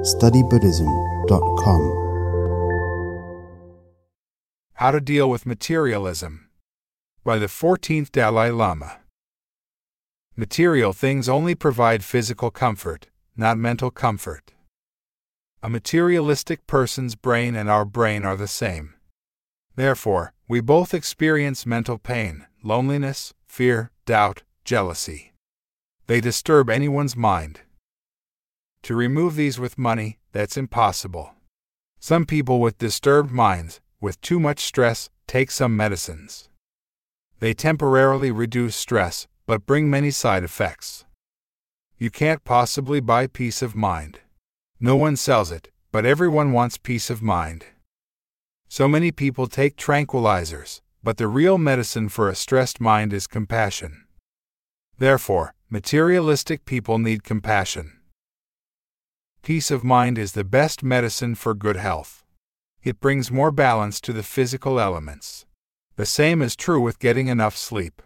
studybuddhism.com. How to Deal with Materialism by the 14th Dalai Lama. Material things only provide physical comfort, not mental comfort. A materialistic person's brain and our brain are the same. Therefore, we both experience mental pain, loneliness, fear, doubt, jealousy. They disturb anyone's mind. To remove these with money, that's impossible. Some people with disturbed minds, with too much stress, take some medicines. They temporarily reduce stress, but bring many side effects. You can't possibly buy peace of mind. No one sells it, but everyone wants peace of mind. So many people take tranquilizers, but the real medicine for a stressed mind is compassion. Therefore, materialistic people need compassion. Peace of mind is the best medicine for good health. It brings more balance to the physical elements. The same is true with getting enough sleep.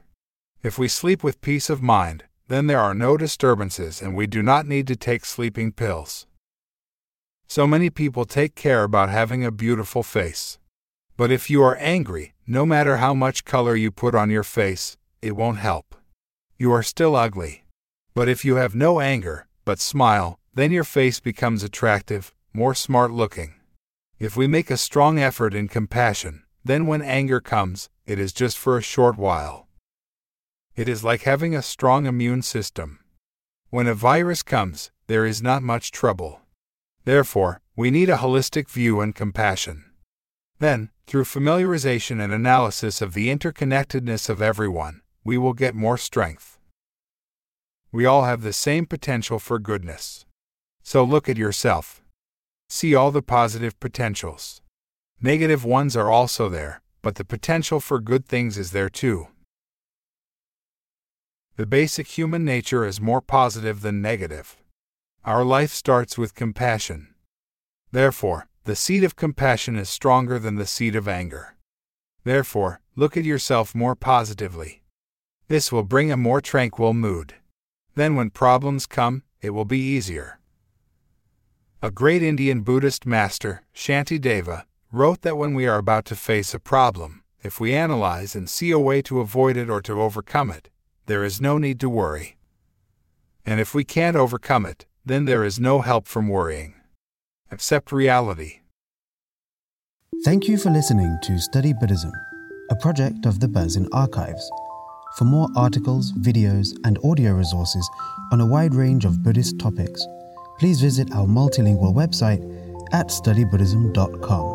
If we sleep with peace of mind, then there are no disturbances and we do not need to take sleeping pills. So many people take care about having a beautiful face. But if you are angry, no matter how much color you put on your face, it won't help. You are still ugly. But if you have no anger, but smile, then your face becomes attractive, more smart looking. If we make a strong effort in compassion, then when anger comes, it is just for a short while. It is like having a strong immune system. When a virus comes, there is not much trouble. Therefore, we need a holistic view and compassion. Then, through familiarization and analysis of the interconnectedness of everyone, we will get more strength. We all have the same potential for goodness. So look at yourself. See all the positive potentials. Negative ones are also there, but the potential for good things is there too. The basic human nature is more positive than negative. Our life starts with compassion. Therefore, the seed of compassion is stronger than the seed of anger. Therefore, look at yourself more positively. This will bring a more tranquil mood. Then, when problems come, it will be easier. A great Indian Buddhist master, Shantideva, wrote that when we are about to face a problem, if we analyze and see a way to avoid it or to overcome it, there is no need to worry. And if we can't overcome it, then there is no help from worrying. Accept reality. Thank you for listening to Study Buddhism, a project of the Berzin Archives. For more articles, videos, and audio resources on a wide range of Buddhist topics, please visit our multilingual website at studybuddhism.com.